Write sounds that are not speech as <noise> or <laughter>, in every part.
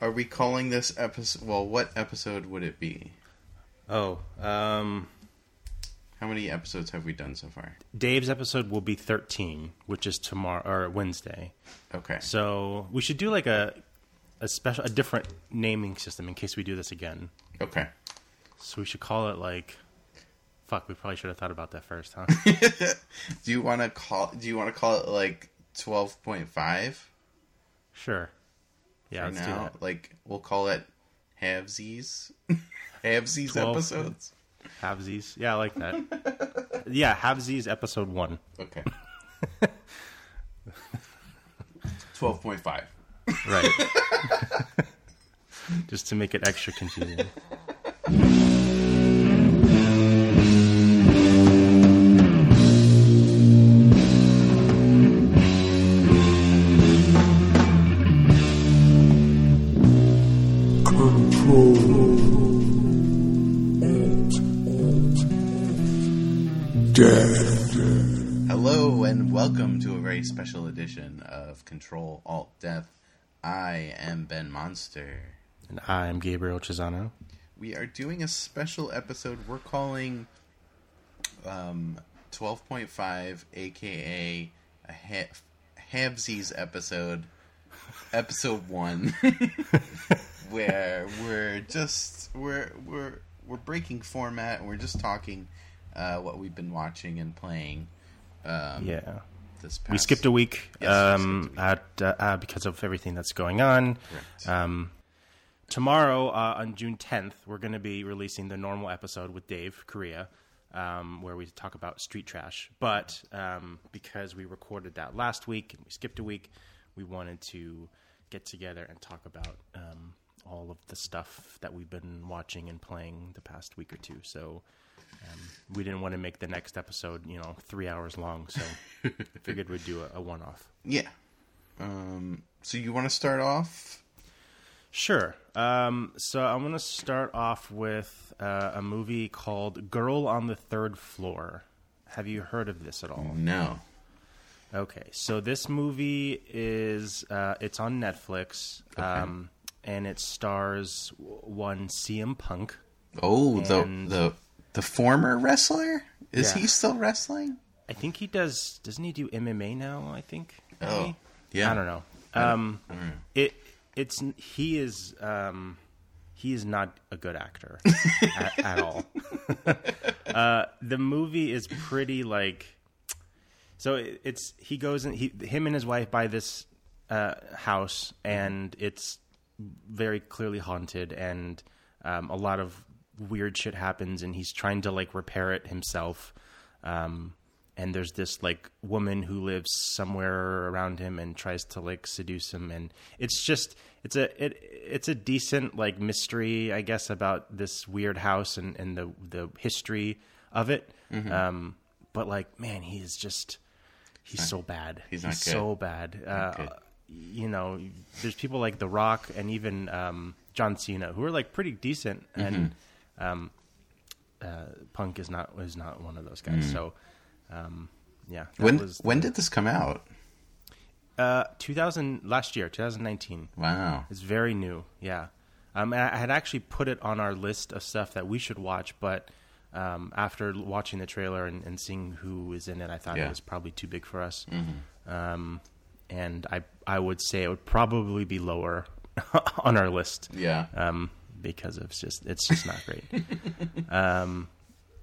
are we calling this episode? Well, what episode would it be? Oh, um, How many episodes have we done so far? Dave's episode will be 13, which is tomorrow or Wednesday. Okay. So we should do like a a special, a different naming system in case we do this again. Okay. So we should call it like, fuck. We probably should have thought about that first, huh? <laughs> Do you want to call? Do you want to call it like twelve point five sure. Yeah, for let's do now? Like we'll call it halvesies. <laughs> halvesies 12. episodes. Havesies. Yeah, I like that. <laughs> yeah, Havesies episode one. Okay. <laughs> Twelve point five. Right. Just to make it extra confusing. Welcome to a very special edition of Control Alt Death. I am Ben Monster. And I'm Gabriel Chisano. We are doing a special episode we're calling um, 12.5, aka a ha- episode, episode one, <laughs> where we're just we're we're we're breaking format and we're just talking uh, what we've been watching and playing. Um, Yeah. This past We skipped a week Yes, we um, skipped a at uh, uh, because of everything that's going on. Um, tomorrow, uh, on June 10th, we're going to be releasing the normal episode with Dave Korea, um, where we talk about street trash. But um, because we recorded that last week and we skipped a week, we wanted to get together and talk about um, all of the stuff that we've been watching and playing the past week or two. So. Um, we didn't want to make the next episode, you know, three hours long, so I <laughs> figured we'd do a, a one-off. Yeah. Um, so you want to start off? Sure. Um, so I'm going to start off with uh, a movie called Girl on the Third Floor. Have you heard of this at all? No. Okay, so this movie is uh, it's on Netflix, um, and it stars one CM Punk. Oh, the the the former wrestler is Yeah. he still wrestling? I think he does. Doesn't he do MMA now? I think. Oh, maybe? yeah. I don't know. Um, it it's he is um, he is not a good actor <laughs> at, at all. <laughs> uh, the movie is pretty like so it, it's he goes and he him and his wife buy this uh, house and it's very clearly haunted and um, a lot of weird shit happens and he's trying to like repair it himself. Um, and there's this like woman who lives somewhere around him and tries to like seduce him. And it's just it's a it it's a decent like mystery i guess about this weird house and and the the history of it. Um but like man he is just he's so bad. he's not so bad. Uh you know there's people like the rock and even um john cena who are like pretty decent. And um uh punk is not is not one of those guys so um yeah When was when did this come out? uh 2000 last year 2019 Wow. it's very new yeah um i had actually put it on our list of stuff that we should watch but um after watching the trailer and, and seeing who is in it i thought Yeah. it was probably too big for us um and i i would say it would probably be lower <laughs> on our list Yeah. um, because it's just it's just not great. <laughs> um,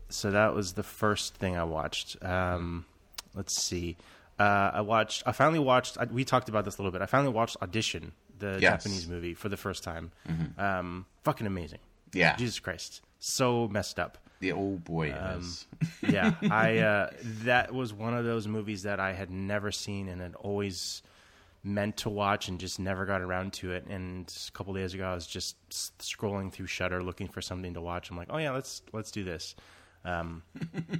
so that was the first thing I watched. Um, let's see. Uh, I watched. I finally watched. I, we talked about this a little bit. I finally watched Audition, the Yes. Japanese movie, for the first time. Um, fucking amazing. Yeah. Jesus Christ, so messed up. The old boy is. Yeah, I <laughs> uh, that was one of those movies that I had never seen and had always meant to watch and just never got around to it. And a couple days ago, I was just scrolling through Shudder looking for something to watch. I'm like, oh yeah, let's let's do this. Um,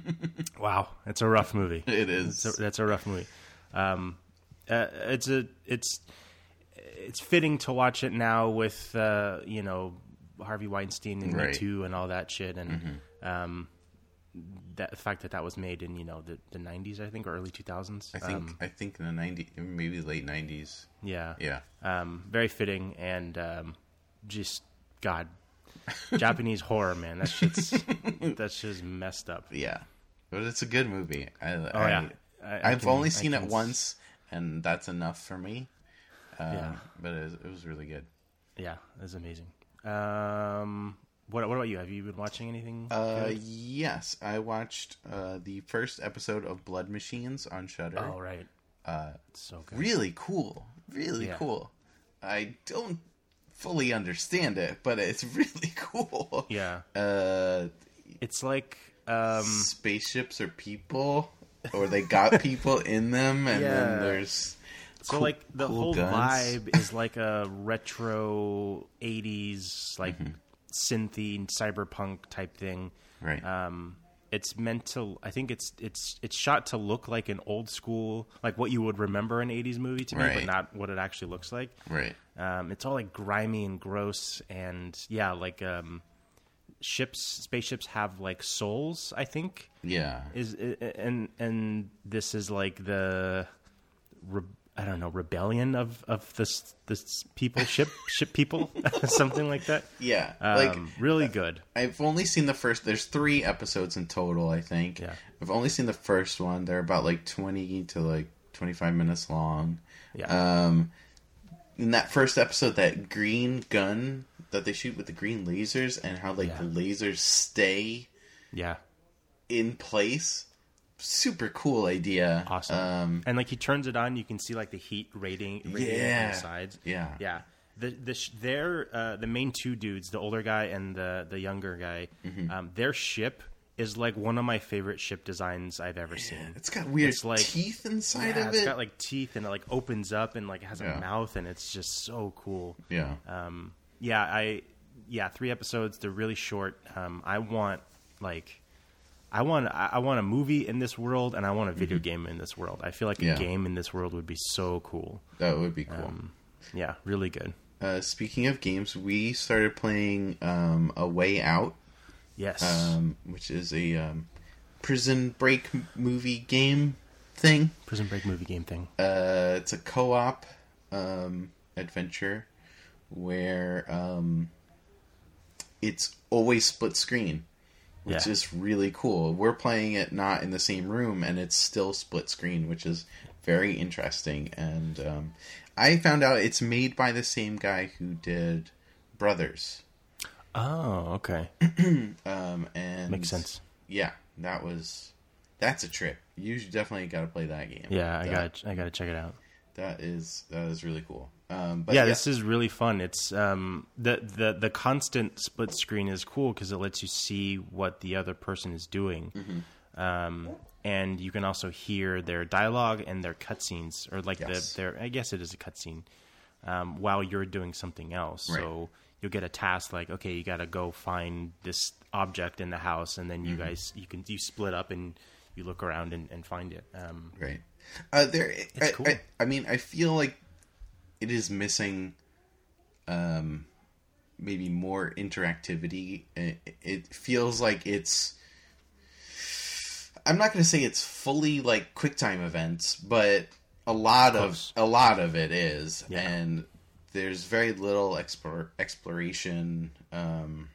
<laughs> wow, it's a rough movie. It is. It's a, that's a rough movie. Um, uh, it's a it's it's fitting to watch it now with uh, you know Harvey Weinstein and Right. Me Too and all that shit, and um, that the fact that that was made in you know the the '90s, I think, or early 2000s. I think Um, I think in the 90s maybe late 90s. yeah, Yeah. um, very fitting, and um, just God, Japanese <laughs> horror, man. That shit's that's just messed up. Yeah, but it's a good movie. I, Oh I, yeah, I, can- only seen it once, and that's enough for me. Uh, Yeah. but it was, it was really good. Yeah, that's amazing. What what about you? Have you been watching anything? Uh, yes, I watched uh, the first episode of Blood Machines on Shudder. oh right, Uh, it's so good. really cool, really Yeah. cool. I don't fully understand it, but it's <laughs> really cool. Yeah, Uh, it's like um, spaceships or people, or they got <laughs> people in them, and Yeah. then there's so cool- like the cool whole guns. vibe is like a retro '80s like Mm-hmm. Synthy cyberpunk type thing. right. um, it's meant to i think it's it's it's shot to look like an old school like what you would remember an 80s movie to me but not what it actually looks like right. um, it's all like grimy and gross and yeah like um, ships spaceships have like souls i think Yeah. is and and this is like the re- I don't know rebellion of of this this people ship ship people <laughs> something like that. Yeah. Um, like really good. I've only seen the first. There's three episodes in total, I think. Yeah. I've only seen the first one. They're about like 20 to like 25 minutes long. Yeah, Um, in that first episode, that green gun that they shoot with the green lasers and how like Yeah. the lasers stay yeah, in place. Super cool idea. awesome. Um, and like he turns it on, you can see like the heat rating, Yeah. the sides. yeah. Yeah. The the sh- their uh, the main two dudes, the older guy and the the younger guy, Mm-hmm. um, their ship is like one of my favorite ship designs I've ever seen. It's got weird It's like- teeth inside Yeah, of it's It's got like teeth and it like opens up and like has a Yeah. mouth and it's just so cool. yeah. Um, yeah, I yeah, three episodes. They're really short. Um, I want like. I want I want a movie in this world and I want a video game in this world. I feel like a Mm-hmm. Yeah. game in this world would be so cool. that would be cool. Um, yeah, really good. uh, speaking of games, we started playing um, A Way Out. Yes. um, which is a um, prison break movie game thing. Prison Break movie game thing. Uh, it's a co-op um, adventure where um, it's always split screen, which Yeah. is really cool. We're playing it not in the same room, and it's still split screen, which is very interesting. And um, I found out it's made by the same guy who did Brothers. Oh, okay. <clears throat> Um, and Makes sense. Yeah, that was that's a trip. You definitely got to play that game. Yeah, I got I got to check it out. that is that is really cool. Um, but yeah, this is really fun. It's um, the the the constant split screen is cool because it lets you see what the other person is doing, Mm-hmm. um, and you can also hear their dialogue and their cutscenes, or like Yes. the their. I guess it is a cutscene um, while you're doing something else. Right. So you'll get a task like, okay, you got to go find this object in the house, and then Mm-hmm. you guys you can you split up and you look around and, and find it. Um, right. Uh, there, I, cool. I, I mean, I feel like it is missing, um, maybe more interactivity. It, it feels like it's. I'm not going to say it's fully like QuickTime events, but a lot Close. of a lot of it is, Yeah. and there's very little explore, exploration. Um,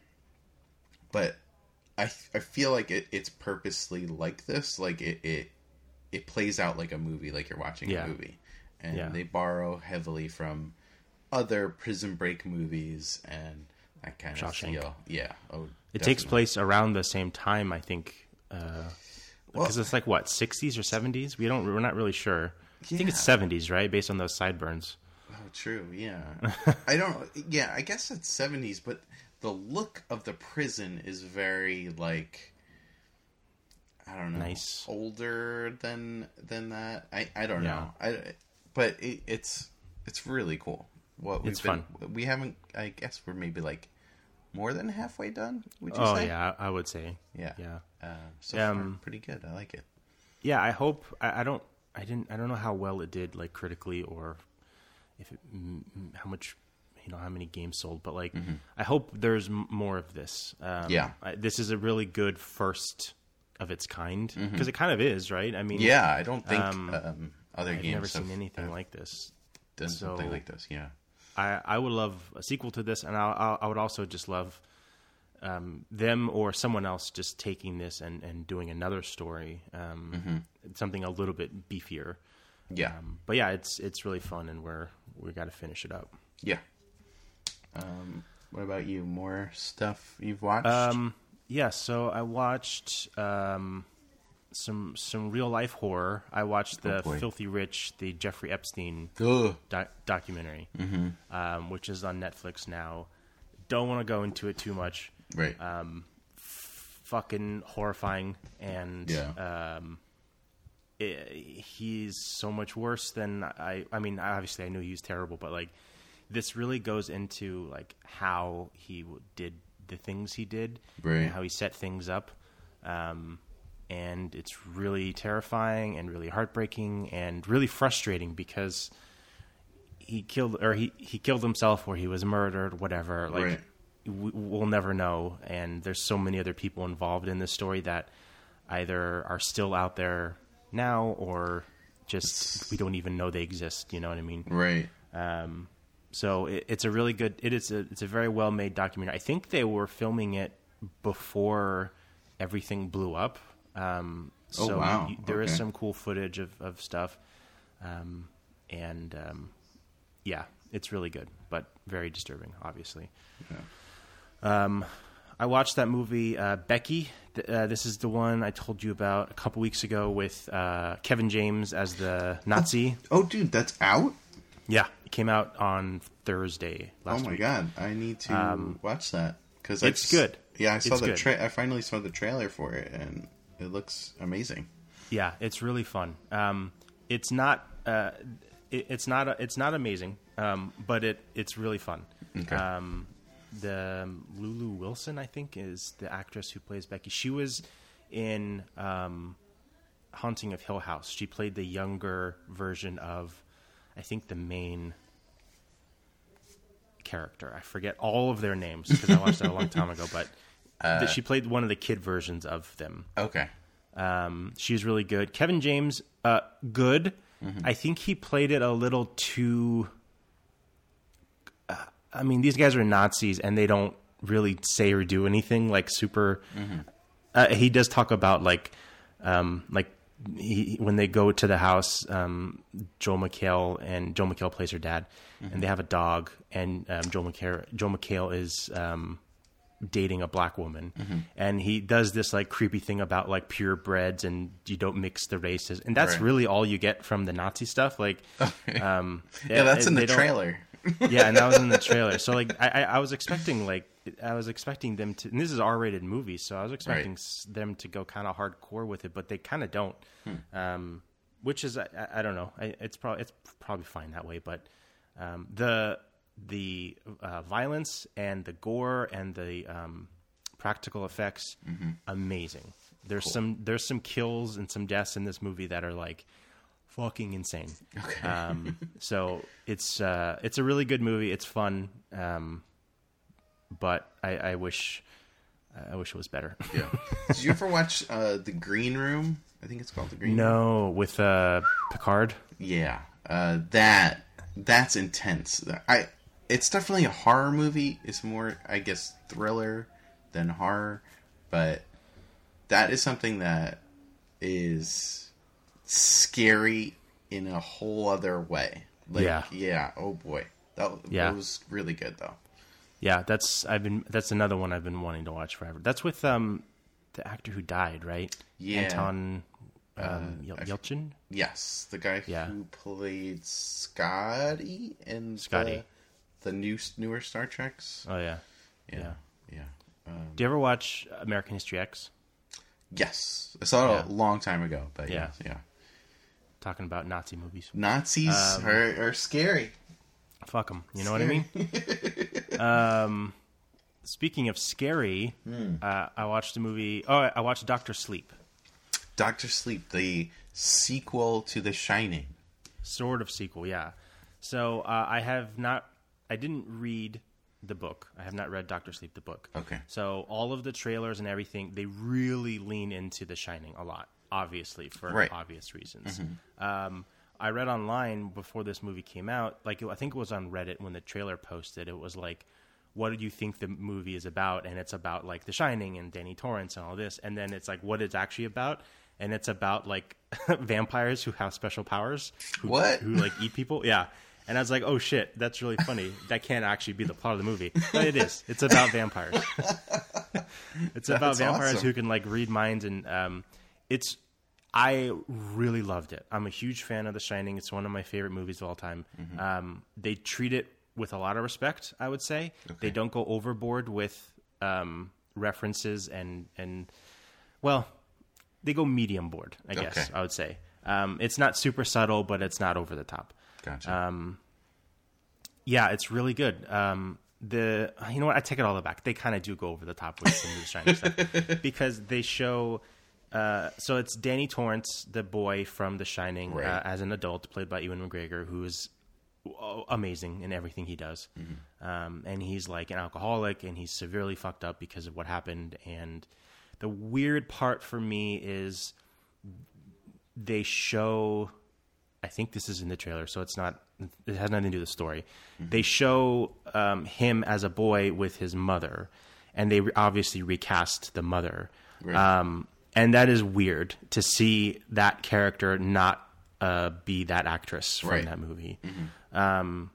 but I I feel like it, it's purposely like this. Like it, it it plays out like a movie, like you're watching Yeah. a movie, and Yeah. they borrow heavily from other Prison Break movies and that kind of Shawshank. feel. Yeah. Oh, It takes place around the same time, I think, because Well- it's like what sixties or seventies. We don't. We're not really sure. I think it's seventies, right? Based on those sideburns. Oh, true. Yeah. <laughs> I don't. Yeah, I guess it's seventies, but the look of the prison is very like. I don't know. Nice. Older than than that. I I don't Yeah. know. I but it, it's it's really cool. What we've It's been, We haven't. I guess we're maybe like more than halfway done. Would you Oh say? yeah, I would say. Yeah. Yeah, Uh, so far, Um, pretty good. I like it. yeah. I hope. I, I don't. I didn't. I don't know how well it did, like critically, or if it, m- how much. You know how many games sold, but like, I hope there's m- more of this. Um, Mm-hmm. Yeah. I, this is a really good first of its kind because it kind of is, right? I mean, Mm-hmm. Yeah, I don't think um, um, other I've games never have seen anything have like this. done something like this. Yeah. I I would love a sequel to this, and I I, I would also just love um, them or someone else just taking this and, and doing another story, um, something a little bit beefier. Yeah. Um, but yeah, it's it's really fun, and we're we got to finish it up. Yeah. Um, what about you? More stuff you've watched? Um, yeah, so I watched um, some some real life horror. I watched the Oh. Filthy Rich, the Jeffrey Epstein doc- documentary, um, which is on Netflix now. Don't want to go into it too much. Right. Fucking horrifying, and Yeah. um, i he's so much worse than I. I mean, obviously, I knew he was terrible, but like, this really goes into like how he w- did the things he did, Right. and how he set things up. Um, and it's really terrifying and really heartbreaking and really frustrating because he killed or he, he killed himself or he was murdered, whatever. Like Right. we, we'll never know. And there's so many other people involved in this story that either are still out there now or just we don't even know they exist. You know what I mean? right. Um, so it, it's a really good. It is a it's a very well made documentary. I think they were filming it before everything blew up. Um, Oh, so wow. you- there is Okay. some cool footage of of stuff, um, and um, yeah, it's really good, but very disturbing, obviously. Yeah. Um, I watched that movie uh, Becky. Uh, this is the one I told you about a couple weeks ago with uh, Kevin James as the Nazi. Oh, dude, that's out. Yeah, it came out on Thursday Oh my week. god, I need to watch that because it's good. Yeah, I saw It's the. Tra- I finally saw the trailer for it, and it looks amazing. Yeah, it's really fun. Um, it's not uh, it, it's not it's not amazing, um, but it it's really fun. Okay. Um, the um, Lulu Wilson, I think, is the actress who plays Becky. She was in um, Haunting of Hill House. She played the younger version of, I think, the main character. I forget all of their names because I watched that a long time ago, but. Th- she played one of the kid versions of them. Okay. Um, she's really good. Kevin James, uh, good. I think he played it a little too. Uh, I mean, these guys are Nazis, and they don't really say or do anything like super. Uh, he does talk about like, um, like he, when they go to the house, um, Joel McHale and Joel McHale plays her dad, and they have a dog, and um, Joel McHale Joel McHale is. Um, dating a black woman and he does this like creepy thing about like purebreds and you don't mix the races and that's Right. really all you get from the nazi stuff like <laughs> um Yeah, that's in the trailer. <laughs> yeah and that was in the <laughs> trailer so like i i, was expecting like i was expecting them to and this is r-rated movie so i was expecting Right. them to go kind of hardcore with it but they kind of don't Hmm. um which is i, I- I don't know I, it's probably it's probably fine that way but um the the uh, violence and the gore and the um, practical effects Mm-hmm. amazing. There's some there's some kills and some deaths in this movie that are like fucking insane. Okay. Um, <laughs> so it's uh, it's a really good movie. It's fun, um, but I, I wish I wish it was better. yeah. Did you ever watch uh, the Green Room? I think it's called the Green Room. no, with uh, Picard. Yeah, uh, that that's intense. I it's definitely a horror movie. It's more, I guess, thriller than horror, but that is something that is scary in a whole other way. Like, Yeah. yeah. Oh boy, that, Yeah. that was really good though. Yeah, that's I've been that's another one I've been wanting to watch forever. That's with um the actor who died, right? Yeah. Anton um, Yel- Yelchin. Yes, the guy Yeah. who played Scotty in Scotty. the, the new newer Star Treks. Oh yeah. Yeah, yeah. Um, Do you ever watch American History X? Yes, I saw it Yeah. a long time ago, but Yeah. yeah, yeah. Talking about Nazi movies. Nazis Um, are, are scary. Fuck them. You know what I mean? <laughs> um, speaking of scary, Hmm. uh, I watched a movie. Oh, I watched Doctor Sleep. Doctor Sleep, the sequel to The Shining. Sort of sequel, yeah. So uh, I have not. I didn't read the book. I have not read Doctor Sleep, the book. Okay. So all of the trailers and everything, they really lean into The Shining a lot. Obviously, for Right. obvious reasons. Um, I read online before this movie came out, like I think it was on Reddit when the trailer posted. It was like, "What do you think the movie is about?" And it's about like The Shining and Danny Torrance and all this. And then it's like, what it's actually about, and it's about like <laughs> vampires who have special powers. Who, What? Who like eat people? Yeah. And I was like, "Oh shit, that's really funny. That can't actually be the plot of the movie, but it is. It's about vampires. <laughs> It's about That's vampires awesome. who can like read minds, and um, it's. I really loved it. I'm a huge fan of The Shining. It's one of my favorite movies of all time. Mm-hmm. Um, they treat it with a lot of respect. I would say they don't go overboard with um, references and and well, they go medium board. I guess Okay. I would say um, it's not super subtle, but it's not over the top Gotcha. Um, yeah, it's really good. Um, the you know what? I take it all the back. They kind of do go over the top with some of the shining stuff <laughs> because they show. Uh, so it's Danny Torrance, the boy from The Shining, Right. uh, as an adult, played by Ewan McGregor, who is amazing in everything he does. Um, and he's like an alcoholic, and he's severely fucked up because of what happened. And the weird part for me is they show I think this is in the trailer, so it's not. It has nothing to do with the story. They show um, him as a boy with his mother, and they re- obviously recast the mother. Right. Um, and that is weird to see that character not uh, be that actress from Right. that movie. Um,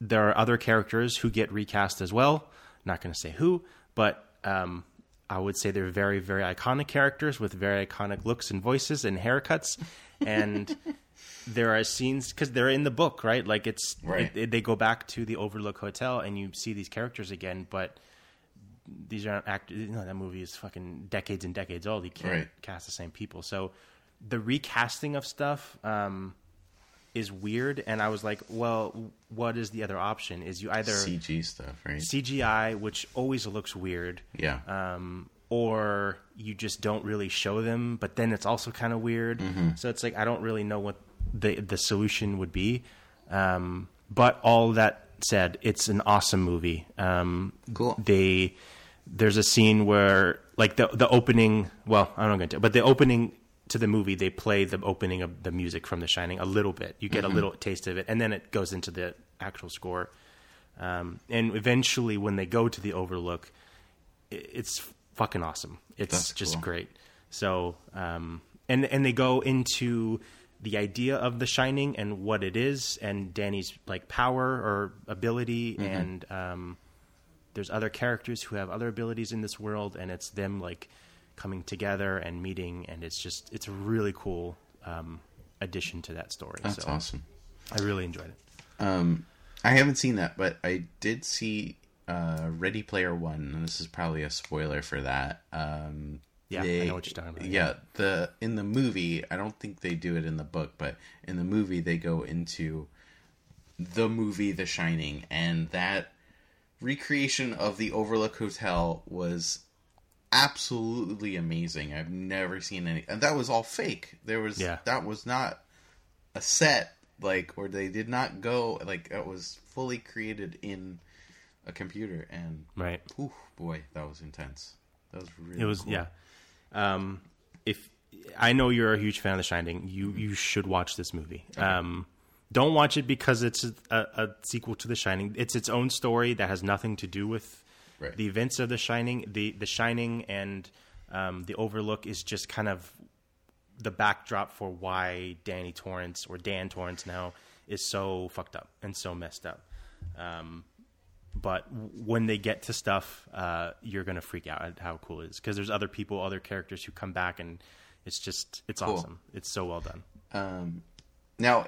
there are other characters who get recast as well. Not going to say who, but um, I would say they're very, very iconic characters with very iconic looks and voices and haircuts. And <laughs> there are scenes because they're in the book, right? Like it's Right. it- they go back to the Overlook Hotel and you see these characters again, but these aren't actors. You know, that movie is fucking decades and decades old. You can't Right. cast the same people. So the recasting of stuff um, is weird. And I was like, well, what is the other option? Is you either CG stuff, right? CGI, which always looks weird, yeah. um, or you just don't really show them, but then it's also kind of weird. So it's like I don't really know what the the solution would be. Um, but all that said, it's an awesome movie. Um, Cool. They there's a scene where like the the opening. Well, I'm not going to, but the opening to the movie they play the opening of the music from The Shining a little bit. You get a little taste of it, and then it goes into the actual score. Um, and eventually, when they go to the Overlook, it's fucking awesome. It's That's just cool. great. So, um, and and they go into the idea of The Shining and what it is, and Danny's like power or ability, Mm-hmm. and um, there's other characters who have other abilities in this world, and it's them like coming together and meeting, and it's just it's a really cool um, addition to that story. That's so awesome. I really enjoyed it. Um, I haven't seen that, but I did see uh, Ready Player One, and this is probably a spoiler for that. Um, Yeah, I know what you're talking about, Yeah, the in the movie, I don't think they do it in the book, but in the movie, they go into the movie The Shining, and that recreation of the Overlook Hotel was absolutely amazing. I've never seen any, and that was all fake. There was Yeah. that was not a set like or they did not go like it was fully created in a computer and Right. ooh boy that was intense that was really It was cool. yeah. Um, if I know you're a huge fan of The Shining, you you should watch this movie. Um, don't watch it because it's a, a sequel to The Shining. It's its own story that has nothing to do with Right. the events of The Shining. The The Shining and um, the Overlook is just kind of the backdrop for why Danny Torrance or Dan Torrance now is so fucked up and so messed up. Um, but when they get to stuff, uh, you're gonna freak out at how cool it is because there's other people, other characters who come back, and it's just it's Cool. awesome. It's so well done. um now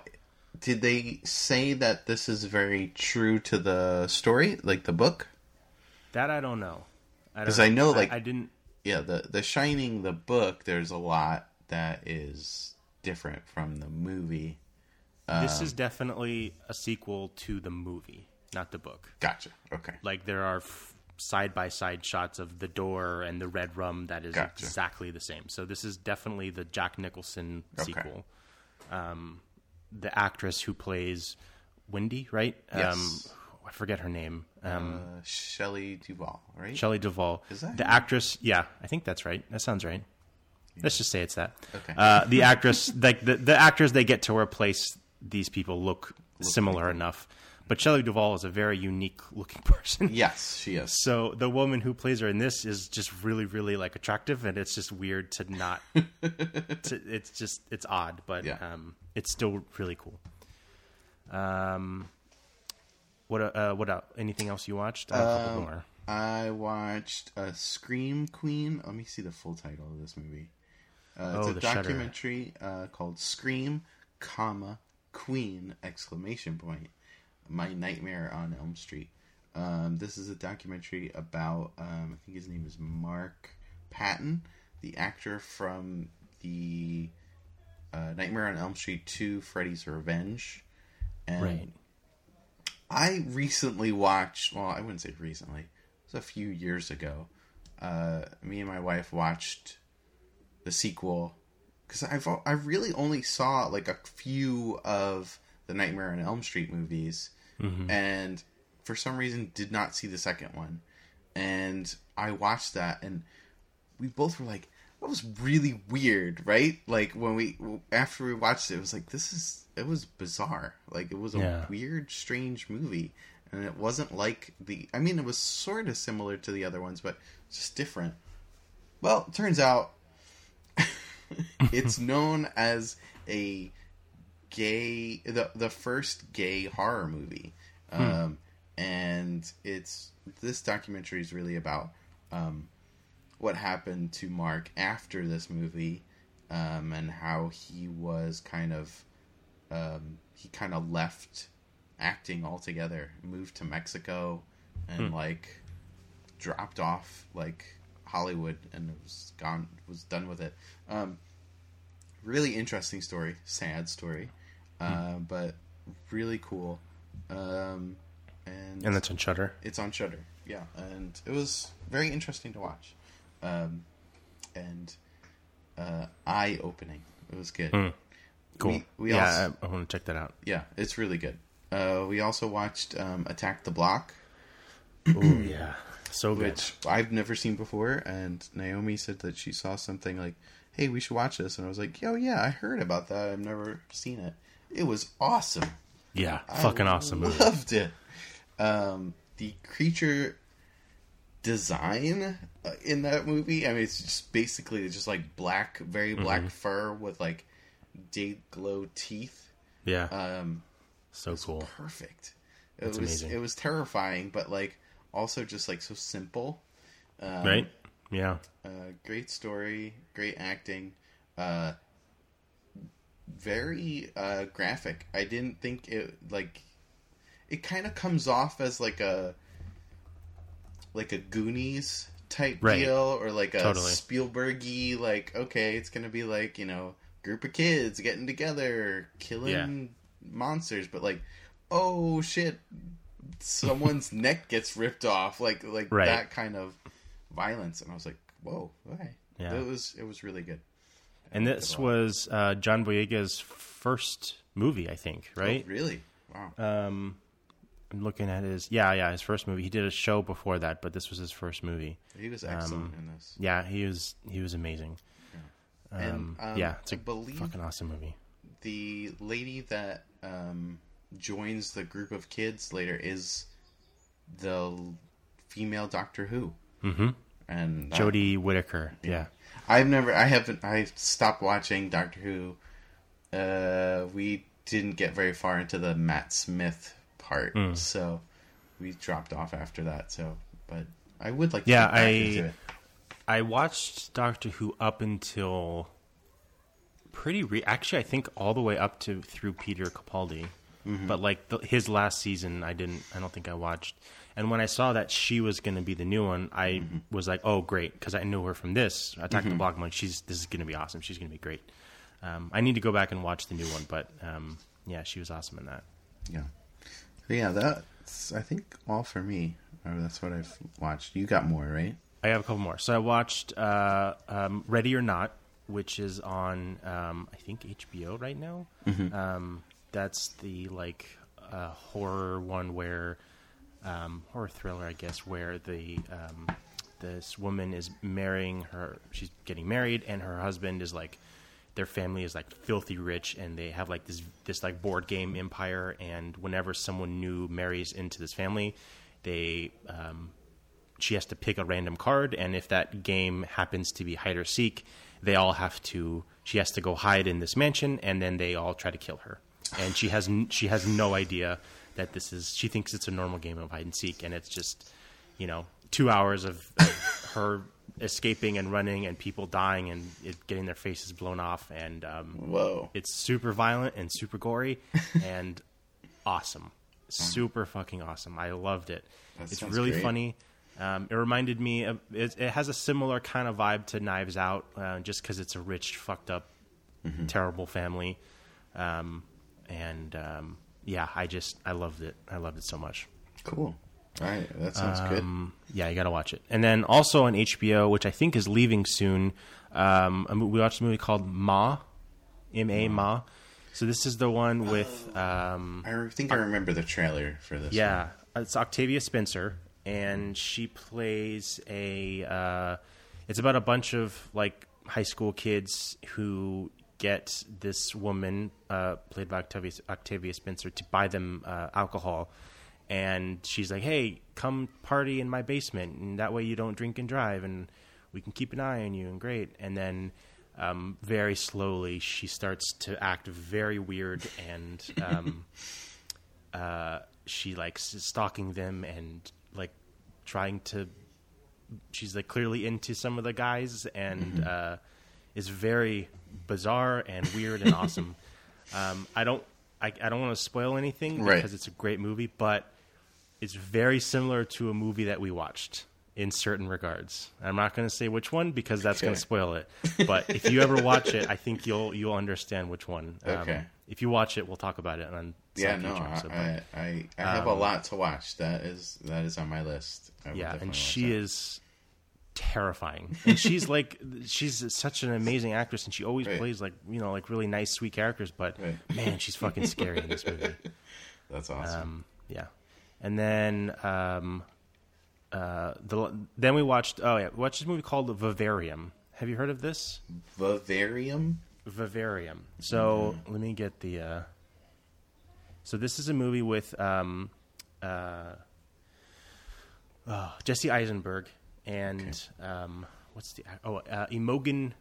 did they say that this is very true to the story like the book That I don't know. I I know, like- I, didn't. yeah the the shining the book there's a lot that is different from the movie this is definitely a sequel to the movie, not the book. gotcha okay Like there are side by side shots of the door and the red rum that is Gotcha. exactly the same. So this is definitely the Jack Nicholson Okay. sequel. Um, the actress who plays Wendy, right? Yes. Um, I forget her name. Um, uh, Shelley Duvall right Shelley Duvall. Is that the her? actress? Yeah, I think that's right. That sounds right. Let's just say it's that. Okay. Uh, the actress, <laughs> like the the actors they get to replace these people look, similar enough. But Shelley Duvall is a very unique looking <laughs> person. Yes, she is. So the woman who plays her in this is just really, really like attractive, and it's just weird to not. <laughs> to, it's just it's odd, but Yeah. um, it's still really cool. Um, what uh, what uh, anything else you watched? I a couple Um, more. I watched a Scream Queen. Let me see the full title of this movie. Uh, it's Oh, a the documentary uh, called Scream, comma Queen exclamation point. My Nightmare on Elm Street. Um, this is a documentary about um, I think his name is Mark Patton, the actor from the uh, Nightmare on Elm Street 2 Freddy's Revenge. And Right. I recently watched. Well, I wouldn't say recently. It was a few years ago. Uh, me and my wife watched the sequel because I've I really only saw like a few of the Nightmare on Elm Street movies, Mm-hmm. and for some reason did not see the second one. And I watched that, and we both were like, "That was really weird," right? Like when we after we watched it, it was like, "This is." It was bizarre. Like it was a Yeah. weird, strange movie, and it wasn't like the. I mean, it was sort of similar to the other ones, but just different. Well, turns out <laughs> it's <laughs> known as a gay the the first gay horror movie. Um and it's this documentary is really about um what happened to Mark after this movie um and how he was kind of um he kind of left acting altogether moved to Mexico and like dropped off like Hollywood and was gone was done with it. Um really interesting story, sad story, uh, but really cool. Um, and And that's on Shudder. it's on Shudder, yeah, and it was very interesting to watch, um, and uh, eye opening. It was good. Cool. We, we yeah, also, I, I want to check that out. yeah, it's really good. Uh, we also watched um, Attack the Block, Oh yeah, so good. which I've never seen before, and Naomi said that she saw something like, "Hey, we should watch this," and I was like, "Yo, yeah, I heard about that. I've never seen it. It was awesome. Yeah, fucking I awesome movie. Loved it. Um, the creature design uh, in that movie. I mean, it's just basically just like black, very black Mm-hmm. fur with like day glow teeth. Yeah, Um, so cool. perfect. It That's was amazing. it was terrifying, but like also just like so simple. Um, Right? Yeah. Uh, great story, great acting. Uh, very uh, graphic. I didn't think it like. It kind of comes off as like a like a Goonies type Right. deal, or like a Totally. Spielbergy. Like, okay, it's gonna be like you know, group of kids getting together, killing monsters, but like, oh shit, someone's <laughs> neck gets ripped off, like like Right. that kind of violence, and I was like, whoa, okay, Yeah. it was it was really good. And this was uh, John Boyega's first movie, I think, right? Oh, really? Wow. Um, I'm looking at his yeah, yeah, his first movie. He did a show before that, but this was his first movie. he was excellent in this. Yeah, he was he was amazing. And, Um, um, yeah, it's a I believe fucking awesome movie. the lady that um, joins the group of kids later is the female Doctor Who. Mm-hmm. And that- Jodie Whittaker. Yeah. I've never, I haven't, I stopped watching Doctor Who. Uh, we didn't get very far into the Matt Smith part, Hmm. so we dropped off after that. So, but I would like to Yeah, get back I- into it. I watched Doctor Who up until pretty re- actually I think all the way up to through Peter Capaldi. Mm-hmm. But like the, his last season I didn't I don't think I watched. And when I saw that she was going to be the new one, I Mm-hmm. was like, "Oh, great," because I knew her from this Attack the Block. I'm like, "She's this is going to be awesome. She's going to be great." Um, I need to go back and watch the new one, but um, yeah, she was awesome in that. Yeah, yeah, that's I think all for me. Or that's what I've watched. You got more, right? I have a couple more. So I watched uh, um, Ready or Not, which is on um, I think HBO right now. Um, that's the like uh, horror one where um, horror thriller, I guess, where the um, this woman is marrying her. She's getting married, and her husband is like their family is like filthy rich and they have like this this like board game empire and whenever someone new marries into this family they um, she has to pick a random card and if that game happens to be hide or seek they all have to she has to go hide in this mansion and then they all try to kill her and she has she has no idea that this is she thinks it's a normal game of hide and seek and it's just you know two hours of, of <laughs> her escaping and running and people dying and it, getting their faces blown off and um, Whoa. it's super violent and super gory <laughs> and awesome super fucking awesome i loved it That it's really great. funny um, it reminded me of it, it has a similar kind of vibe to knives out uh, just because it's a rich fucked up Mm-hmm. terrible family um, and um, yeah i just i loved it i loved it so much Cool. All right, that sounds good. um, yeah, you got to watch it. And then also on HBO, which I think is leaving soon, um, we watched a movie called Ma, M A Ma. So this is the one with um, I think I remember the trailer for this. yeah, it's Octavia Spencer, and she plays a. Uh, it's about a bunch of like high school kids who get this woman, uh, played by Octavia, Octavia Spencer, to buy them uh, alcohol, and she's like, "Hey, come party in my basement, and that way you don't drink and drive, and we can keep an eye on you, and great." And then. Um, very slowly, she starts to act very weird, and um, <laughs> uh, she like s- stalking them and like trying to she's like clearly into some of the guys and uh, is very bizarre and weird and awesome <laughs> um, i don't I, I don't want to spoil anything Right. because it's a great movie but it's very similar to a movie that we watched in certain regards i'm not going to say which one because that's going to spoil it but if you ever watch it i think you'll you'll understand which one Um, Okay. if you watch it we'll talk about it on Yeah, no, I, episode, but- I, I, I have a lot to watch. That is that is on my list. Yeah and she is terrifying and she's like she's such an amazing actress and she always Right. plays like you know like really nice sweet characters but Right. man she's fucking scary in this movie <laughs> That's awesome. um, yeah and then um, uh, the then we watched oh yeah we watched this movie called Vivarium have you heard of this Vivarium. Vivarium. So let me get the. Uh, so this is a movie with um, uh, oh, Jesse Eisenberg and um, what's the oh uh, Imogen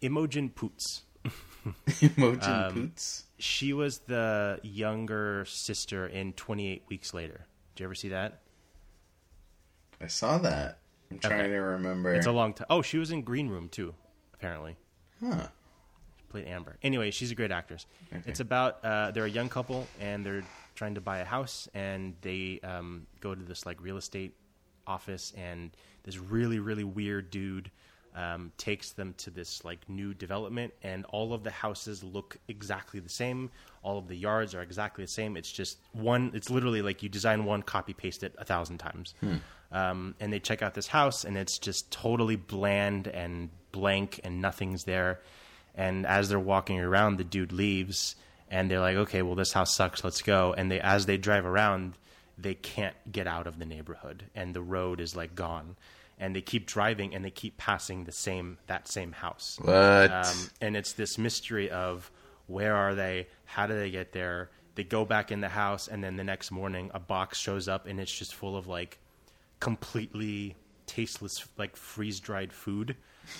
Imogen Poots. <laughs> Imogen Um, Poots. She was the younger sister in Twenty Eight Weeks Later. Did you ever see that? I saw that. I'm trying Okay. to remember. It's a long time. Oh, she was in Green Room too. Apparently. huh. played Amber. Anyway, she's a great actress. Okay. It's about uh, they're a young couple and they're trying to buy a house and they um, go to this like real estate office and this really really weird dude um, takes them to this like new development and all of the houses look exactly the same. All of the yards are exactly the same. It's just one. It's literally like you design one, copy paste it a thousand times. Um, and they check out this house and it's just totally bland and blank and nothing's there. And as they're walking around, the dude leaves, and they're like, "Okay, well, this house sucks. Let's go." And they, as they drive around, they can't get out of the neighborhood, and the road is like gone. And they keep driving, and they keep passing the same that same house. What? Um, and it's this mystery of where are they? How do they get there? They go back in the house, and then the next morning, a box shows up, and it's just full of like completely tasteless, like freeze dried food.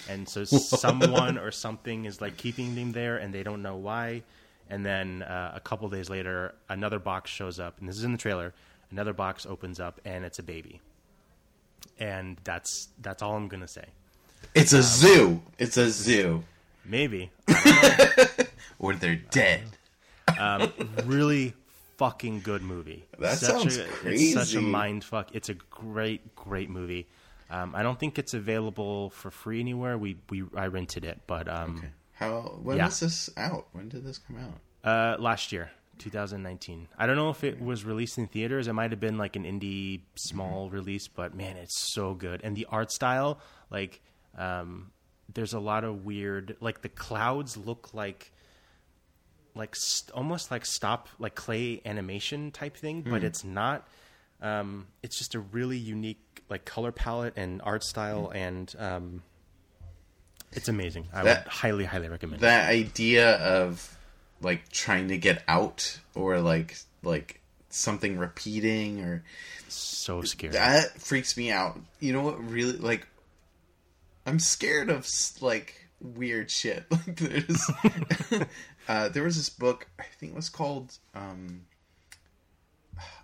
And so <laughs> someone or something is like keeping them there, and they don't know why. And then uh, a couple days later, another box shows up, and this is in the trailer. Another box opens up, and it's a baby. And that's that's all I'm gonna say. it's a zoo. It's a zoo. Maybe <laughs> Or they're dead. Um, really fucking good movie. That such sounds a, It's such a mind fuck. It's a great, great movie. Um, I don't think it's available for free anywhere. We we I rented it, but um, How? When Yeah. was this out? When did this come out? uh, last year, 2019. I don't know if it was released in theaters. It might have been like an indie small Mm-hmm. release, but man, it's so good. And the art style, like, um, there's a lot of weird. Like the clouds look like like st- almost like stop like clay animation type thing, but it's not. Um, it's just a really unique like color palette and art style, and um, It's amazing. I That- would highly, highly recommend. it. that idea of like trying to get out or like like something repeating or So scary. that freaks me out. You know what really like I'm scared of like weird shit. <laughs> Like there's <laughs> uh there was this book I think it was called um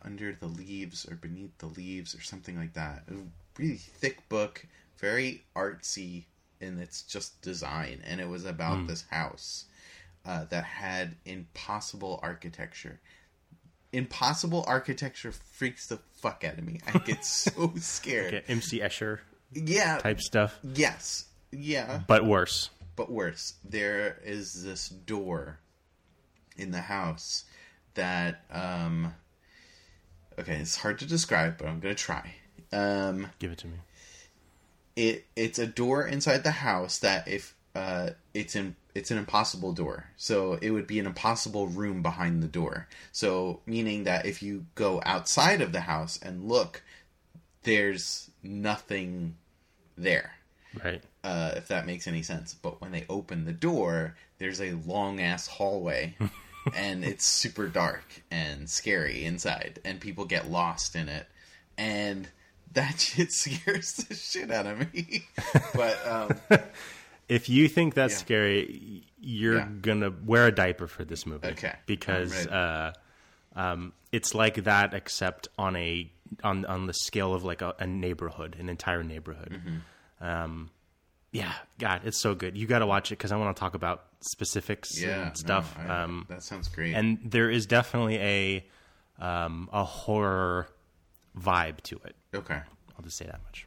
Under the Leaves or Beneath the Leaves or something like that. A really thick book, very artsy in its just design and it was about this house uh, that had impossible architecture. Impossible architecture freaks the fuck out of me. I get <laughs> so scared. Okay, MC Escher Yeah. type stuff, Yes. Yeah. but worse. But worse, there is this door in the house that um okay, it's hard to describe, but I'm going to try. Um Give it to me. it it's a door inside the house that if uh it's in it's an impossible door so it would be an impossible room behind the door so meaning that if you go outside of the house and look there's nothing there Right. uh, if that makes any sense. But when they open the door, there's a long ass hallway, <laughs> and it's super dark and scary inside, and people get lost in it, and that <laughs> shit scares the shit out of me. <laughs> but um, If you think that's Yeah. scary, you're Yeah. gonna wear a diaper for this movie. Okay. Because uh, um, it's like that, except on a on on the scale of like a, a neighborhood, an entire neighborhood. Mm-hmm. Um, yeah, God, it's so good. You got to watch it because I want to talk about specifics yeah, and stuff. no, I- um, that sounds great. and there is definitely a um, a horror vibe to it. okay. I'll just say that much.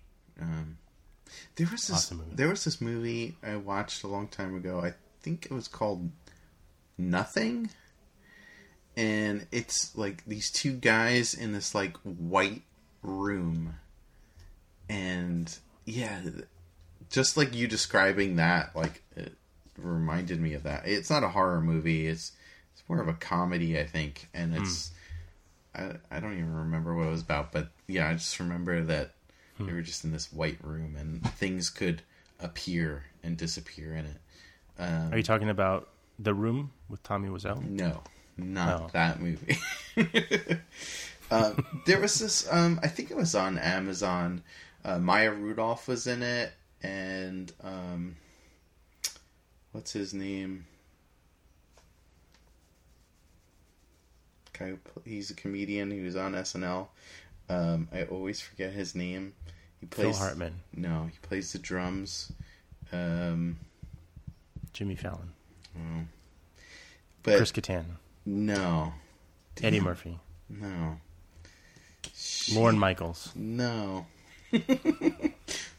There was this. Awesome movie. There was this movie I watched a long time ago. I think it was called Nothing, and it's like these two guys in this like white room, and yeah, just like you describing that, like it reminded me of that. It's not a horror movie. It's it's more of a comedy, I think, and it's. Hmm. I, I don't even remember what it was about, but yeah, I just remember that they were just in this white room and things could appear and disappear in it. Are you talking about The Room with Tommy Wiseau? No, not Oh. that movie. <laughs> um, there was this, um, I think it was on Amazon. Uh, Maya Rudolph was in it, and um, what's his name? Guy—he's a comedian. He was on SNL. Um, I always forget his name. He Phil plays Hartman, No, he plays the drums. Um, Jimmy Fallon, but Chris Kattan, no, Eddie Murphy, no, Lorne Michaels. no. <laughs>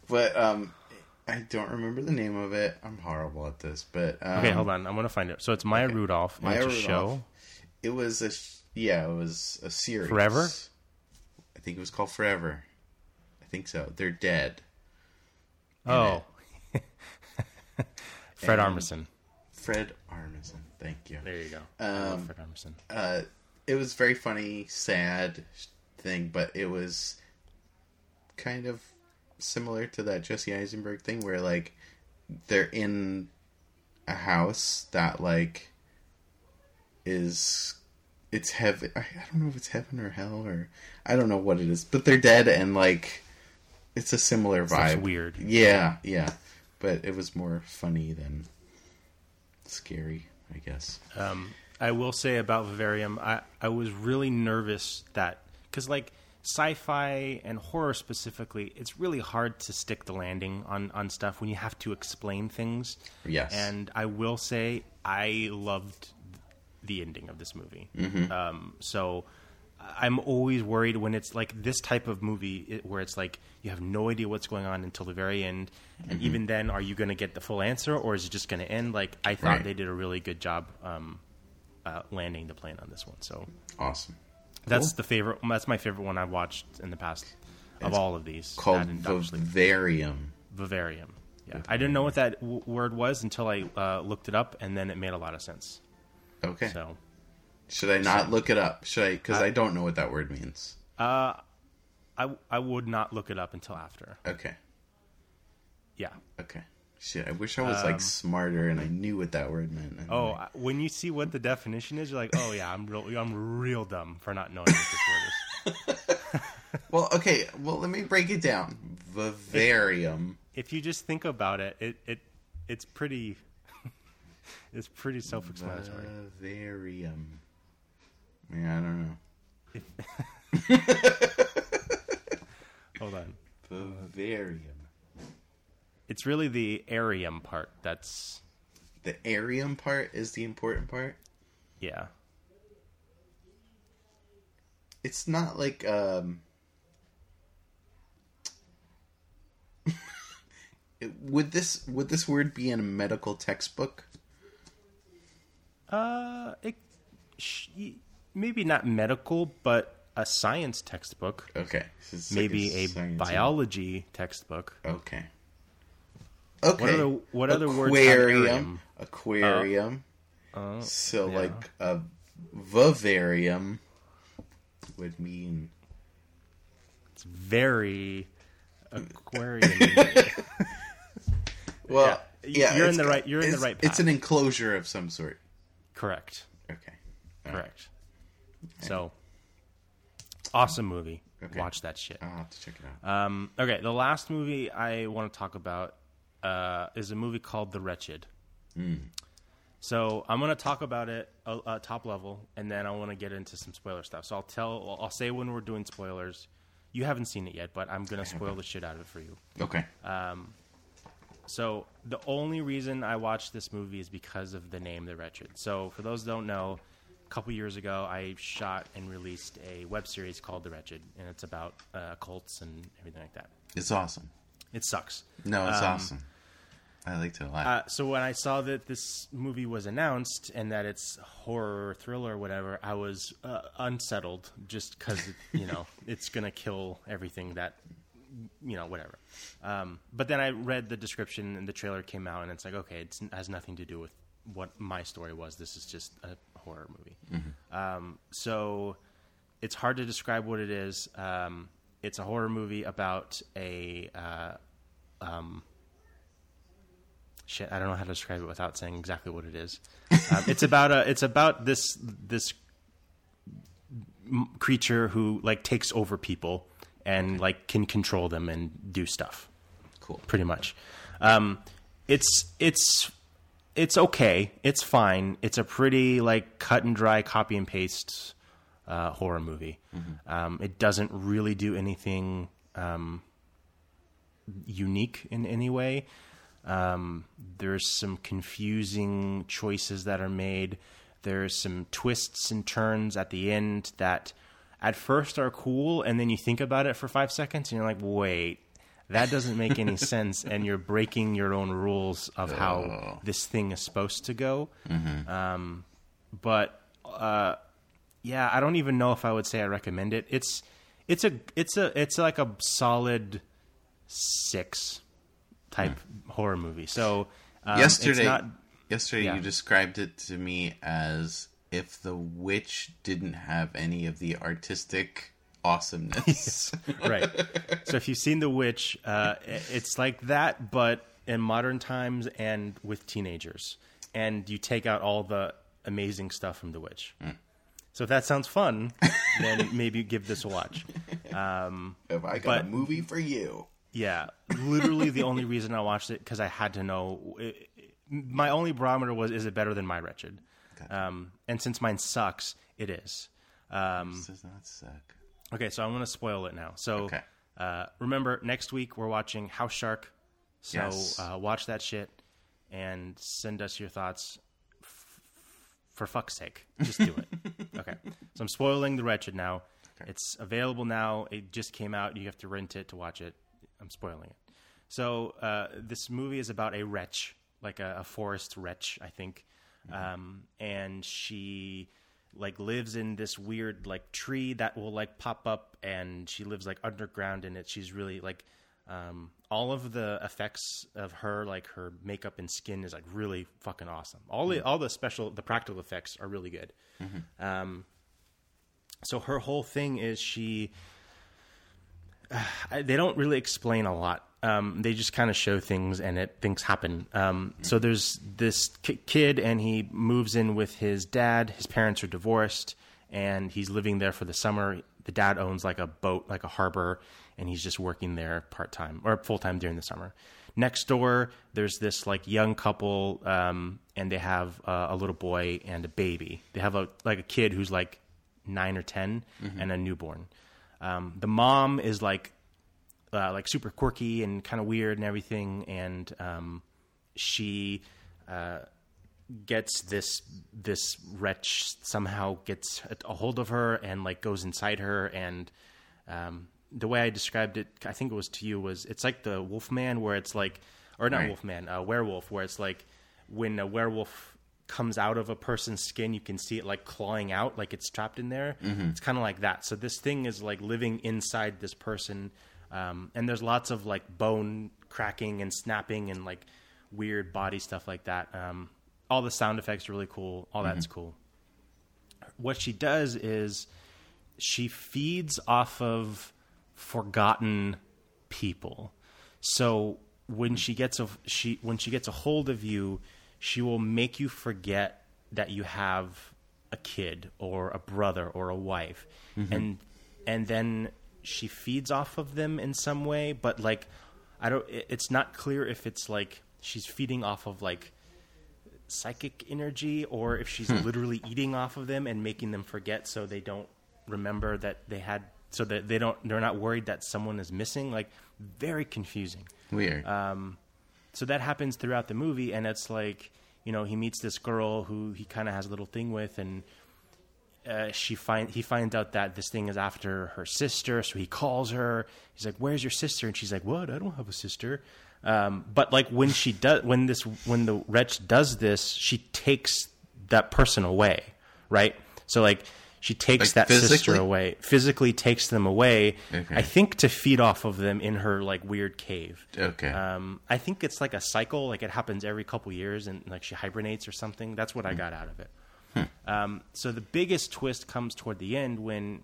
but um, I don't remember the name of it. I'm horrible at this, but um, Okay, hold on. I'm gonna find it. So it's Maya Rudolph. Maya it's a Rudolph. show. It was a yeah, it was a series. Forever? I think it was called Forever. Think so. They're dead. Oh, <laughs> Fred And- Armisen. Fred Armisen. Thank you. There you go. I love Um, Fred Armisen. uh, it was very funny, sad thing, but it was kind of similar to that Jesse Eisenberg thing where like they're in a house that like is it's heaven. I I don't know if it's heaven or hell or I don't know what it is, but they're dead and like it's a similar vibe. weird. Yeah, yeah, but it was more funny than scary, I guess. Um, I will say about Vivarium, I, I was really nervous that because like sci-fi and horror specifically, it's really hard to stick the landing on on stuff when you have to explain things. Yes. And I will say I loved the ending of this movie. Mm-hmm. Um, so I'm always worried when it's like this type of movie it, where it's like you have no idea what's going on until the very end, and Mm-hmm. even then, are you going to get the full answer or is it just going to end? Like I thought Right. they did a really good job um, uh, landing the plane on this one. So Awesome. that's Cool. the favorite. That's my favorite one I've watched in the past of It's all of these. called That and obviously Vivarium. Vivarium. Yeah, I didn't know what that w- word was until I uh, looked it up, and then it made a lot of sense. Okay. So Should I not look it up? Should I? Because I don't know what that word means. uh, I I would not look it up until after. Okay. Yeah. Okay. Shit, I wish I was like smarter and I knew what that word meant. I'm Oh, like, when you see what the definition is, you're like, oh yeah, I'm real, I'm real dumb for not knowing what this word is. <laughs> <laughs> well, okay. Well, let me break it down. Vivarium. If you just think about it, it, it it's pretty, <laughs> it's pretty self-explanatory. Vivarium. Yeah, I don't know. <laughs> Hold on, Vivarium. it's really the arium part that's The arium part is the important part. yeah. It's not like um. <laughs> would this would this word be in a medical textbook? Uh, it, sh- maybe not medical, but a science textbook. Okay, so it's like Maybe a science- biology textbook. Okay. Okay. other- what other words Aquarium. arium? Aquarium. Oh. oh, so yeah. like a vivarium would mean it's very aquarium. <laughs> well. Yeah, Yeah, you're in the right- you're in the right It's an enclosure of some sort. Correct. Okay. Correct. So, awesome movie. Okay. Watch that shit. I'll have to check it out. Um, okay, the last movie I want to talk about uh, is a movie called The Wretched. So I'm going to talk about it uh, uh, top level, and then I want to get into some spoiler stuff. So I'll tell, I'll say when we're doing spoilers. You haven't seen it yet, but I'm going to spoil the shit out of it for you. okay. So the only reason I watched this movie is because of the name The Wretched. So for those who don't know, couple years ago I shot and released a web series called The Wretched, and it's about uh, cults and everything like that. It's awesome. It sucks. No, it's Um, awesome. I liked it a lot. Uh, so when I saw that this movie was announced and that it's horror thriller or whatever, I was uh, unsettled just because <laughs> you know it's gonna kill everything that you know whatever. Um, but then I read the description and the trailer came out and it's like okay, it's, it has nothing to do with what my story was. This is just a horror movie. Um, so it's hard to describe what it is. Um, it's a horror movie about a uh, shit. I don't know how to describe it without saying exactly what it is. <laughs> Um, it's about a. It's about this this m- creature who like takes over people and like can control them and do stuff. cool. Pretty much. Um, it's it's it's okay. It's fine. It's a pretty like cut and dry copy and paste uh, horror movie. Um, it doesn't really do anything um, unique in any way. Um, there's some confusing choices that are made. There's some twists and turns at the end that at first are cool, and then you think about it for five seconds, and you're like, wait, that doesn't make any <laughs> sense, and you're breaking your own rules of how this thing is supposed to go. Um, but uh, yeah, I don't even know if I would say I recommend it. It's it's a it's a it's like a solid six type horror movie. So um, yesterday, not yesterday yeah. you described it to me as if the witch didn't have any of the artistic awesomeness. <laughs> right. So if you've seen The Witch, uh, it's like that, but in modern times and with teenagers, and you take out all the amazing stuff from The Witch. So if that sounds fun, <laughs> then maybe give this a watch. Um, I got But- a movie for you? Yeah, literally the only reason I watched it because I had to know. It, it- my only barometer was, is it better than My Wretched? Um, and since mine sucks, it is. Um, This does not suck. Okay, so I'm going to spoil it now. So Okay. uh, remember, next week we're watching House Shark. So Yes. uh, watch that shit and send us your thoughts. F- for fuck's sake, just do it. <laughs> okay, so I'm spoiling The Wretched now. It's available now. It just came out. You have to rent it to watch it. I'm spoiling it. So uh, this movie is about a wretch, like a, a forest wretch, I think, um, and she like lives in this weird like tree that will like pop up, and she lives like underground in it. She's really like um, all of the effects of her, like her makeup and skin, is like really fucking awesome. All the all the special, the practical effects are really good. Um, so her whole thing is she <sighs> they don't really explain a lot. Um, they just kind of show things and it things happen. Um, so there's this ki- kid and he moves in with his dad. His parents are divorced and he's living there for the summer. The dad owns like a boat, like a harbor, and he's just working there part time or full time during the summer. Next door, there's this like young couple, um, and they have uh, a little boy and a baby. They have a like a kid who's like nine or 10 and a newborn. Um, the mom is like uh, like super quirky and kind of weird and everything, and um, she uh, gets this this wretch somehow gets a, a hold of her and like goes inside her and um, the way I described it, I think it was to you, was it's like the Wolfman, where it's like, or not Right. Wolfman, uh, werewolf, where it's like when a werewolf comes out of a person's skin, you can see it like clawing out, like it's trapped in there. It's kind of like that. So this thing is like living inside this person, um, and there's lots of like bone cracking and snapping and like weird body stuff like that. Um, all the sound effects are really cool. All that's cool. What she does is she feeds off of forgotten people. So when she gets a she when she gets a hold of you, she will make you forget that you have a kid or a brother or a wife, mm-hmm. and and then she feeds off of them in some way. But like, I don't. it- It's not clear if it's like she's feeding off of like psychic energy or if she's hmm. literally eating off of them and making them forget so they don't remember that they had so that they don't they're not worried that someone is missing like very confusing Weird. Um, so that happens throughout the movie and it's like you know he meets this girl who he kind of has a little thing with and uh, she find he finds out that this thing is after her sister so he calls her. He's like where's your sister? And she's like what? I don't have a sister. Um, but like when she does when this when the wretch does this she takes that person away right? So like she takes Like that sister away physically takes them away Okay. i think to feed off of them in her like weird cave okay. um, I think it's like a cycle, like it happens every couple years, and like she hibernates or something. That's what I got out of it. Um, so the biggest twist comes toward the end when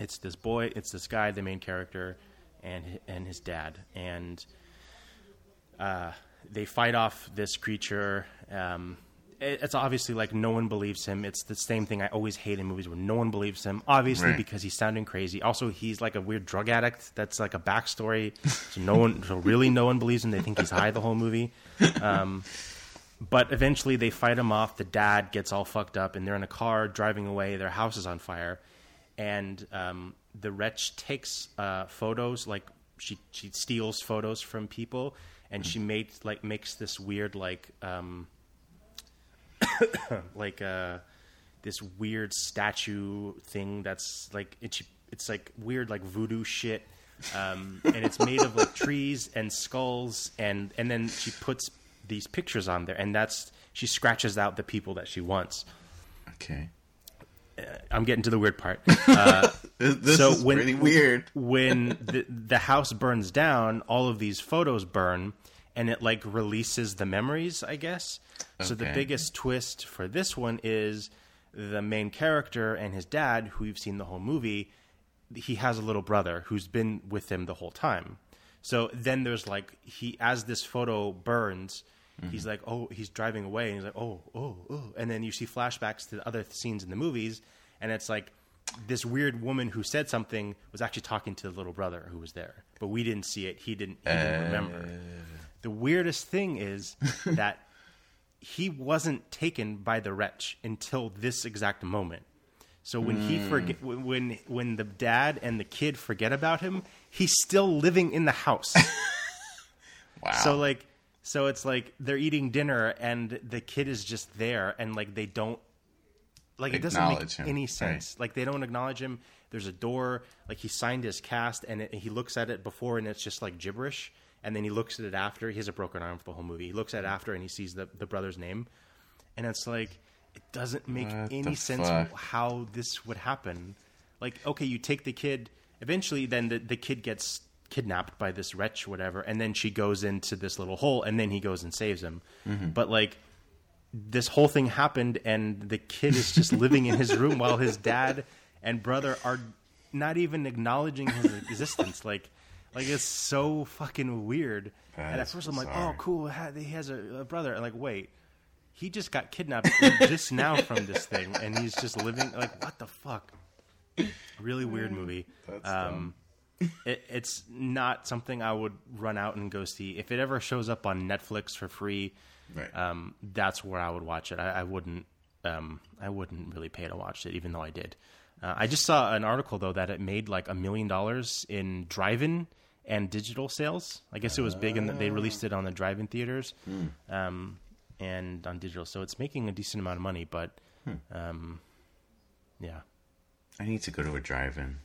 it's this boy, it's this guy, the main character, and and his dad, and uh, they fight off this creature. Um, it's obviously like no one believes him. It's the same thing I always hate in movies where no one believes him. Obviously Right. because he's sounding crazy. Also, he's like a weird drug addict. That's like a backstory. So no one, so really, no one believes him. They think he's high the whole movie. Um, but eventually, they fight him off. The dad gets all fucked up, and they're in a car driving away. Their house is on fire, and um, the wretch takes uh, photos. Like she she steals photos from people, and she makes like makes this weird like. Um, <coughs> like uh this weird statue thing that's like it's it's like weird like voodoo shit um and it's made of like trees and skulls and and then she puts these pictures on there and that's she scratches out the people that she wants okay. i'm getting to the weird part <laughs> uh, This, so is when- pretty weird. when the the house burns down, all of these photos burn, and it like releases the memories, I guess. So the biggest twist for this one is the main character and his dad, who you've seen the whole movie. He has a little brother who's been with him the whole time. So then there's like he as this photo burns, he's mm-hmm. like, oh, he's driving away, and he's like, oh, oh, oh, and then you see flashbacks to other scenes in the movies, and it's like this weird woman who said something was actually talking to the little brother who was there, but we didn't see it. He didn't, he didn't remember. The weirdest thing is <laughs> that he wasn't taken by the wretch until this exact moment. So when he hmm. forget when when the dad and the kid forget about him, he's still living in the house. <laughs> Wow. So like, so it's like they're eating dinner and the kid is just there, and like they don't, like it doesn't make him, any right. sense. Like they don't acknowledge him. There's a door. Like he signed his cast, and it, he looks at it before, and it's just like gibberish. And then he looks at it after. He has a broken arm for the whole movie. He looks at it after, and he sees the the brother's name, and it's like it doesn't make What any sense fuck? how this would happen. Like, okay, you take the kid. Eventually, then the, the kid gets kidnapped by this wretch, whatever, and then she goes into this little hole, and then he goes and saves him. Mm-hmm. But like, this whole thing happened, and the kid is just living in his <laughs> room while his dad and brother are not even acknowledging his existence. Like, like it's so fucking weird. That and at first I'm like, oh, cool, he has a, a brother. And like, wait, he just got kidnapped <laughs> just now from this thing, and he's just living. Like, what the fuck? Really weird movie. That's um, it, it's not something I would run out and go see. If it ever shows up on Netflix for free, Right. um, that's where I would watch it. I, I wouldn't. Um, I wouldn't really pay to watch it, even though I did. Uh, I just saw an article though that it made like a million dollars in drive-in and digital sales. I guess it was big, and they released it on the drive-in theaters um, and on digital. So it's making a decent amount of money. But um, yeah, I need to go to a drive-in.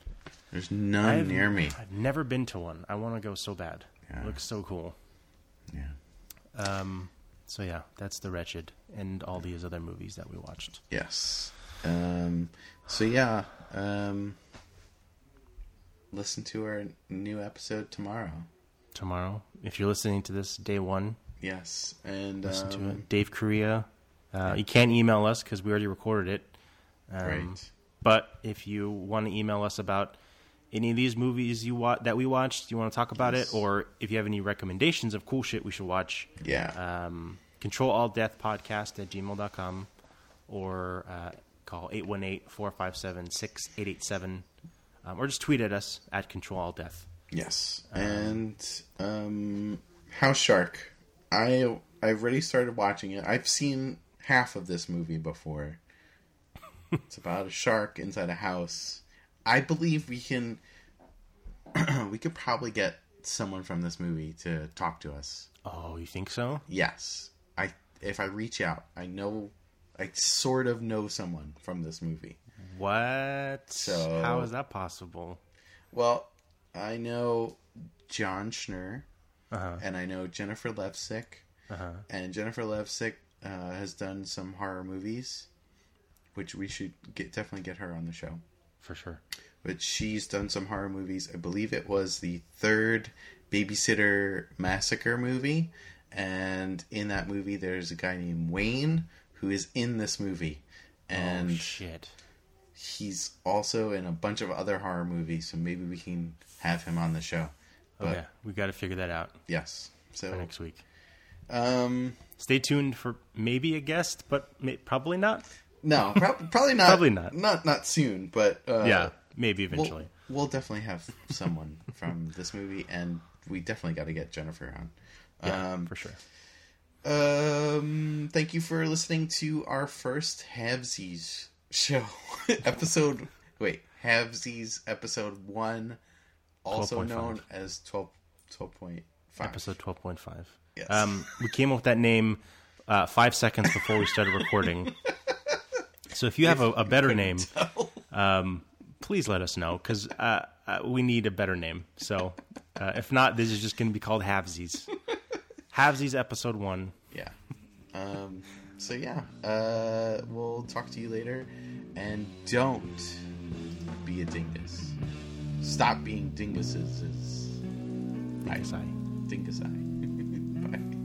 There's none I've- near me. I've never been to one. I want to go so bad. Yeah. It looks so cool. Yeah. Um, so yeah, that's the wretched and all these other movies that we watched. Yes. Um, so yeah, um, listen to our new episode tomorrow. tomorrow. If you're listening to this day one, Yes, and listen to um, it. Dave Korea. Uh, you can't email us because we already recorded it. Um, Right. But if you want to email us about any of these movies you wa- that we watched, you want to talk about Yes. it, or if you have any recommendations of cool shit we should watch, Yeah. um, control all death podcast at gmail.com or uh, call 818-457-6887 um, or just tweet at us at control all death. yes. and um, House Shark. I I've already started watching it. I've seen half of this movie before. it's about a shark inside a house. I believe we can <clears throat> we could probably get someone from this movie to talk to us. Oh, you think so? Yes. I if I reach out, I know I sort of know someone from this movie. What? So- How is that possible? Well, I know John Schnur Uh-huh. and I know Jennifer Levsick. Uh-huh. And Jennifer Levsick uh, has done some horror movies, which we should get definitely get her on the show. For sure. But she's done some horror movies. I believe it was the third Babysitter Massacre movie, and in that movie, there's a guy named Wayne who is in this movie, and oh, shit. He's also in a bunch of other horror movies. So maybe we can have him on the show. But Okay, we got to figure that out yes, so next week. um, Stay tuned for maybe a guest, but may- probably not. no, prob- <laughs> probably not. Probably not. Not not soon, but uh, yeah, maybe we'll, eventually. we'll definitely have someone <laughs> from this movie, and we definitely got to get Jennifer on. yeah, um, for sure. Um, thank you for listening to our first Havesies show <laughs> episode. Wait, Havesies episode one, also 12.5. known as 12, 12.5. Episode twelve point five. Yes. Um, we came up with that name uh, five seconds before we started recording. so if you have a, a better name, um, please let us know because uh, uh, we need a better name. So uh, if not, this is just going to be called Havesies. Havesies episode one. Yeah. Um, so yeah, uh, we'll talk to you later, and don't be a dingus. Stop being dinguses. Thanks, I. Dingus eye. <laughs> Bye.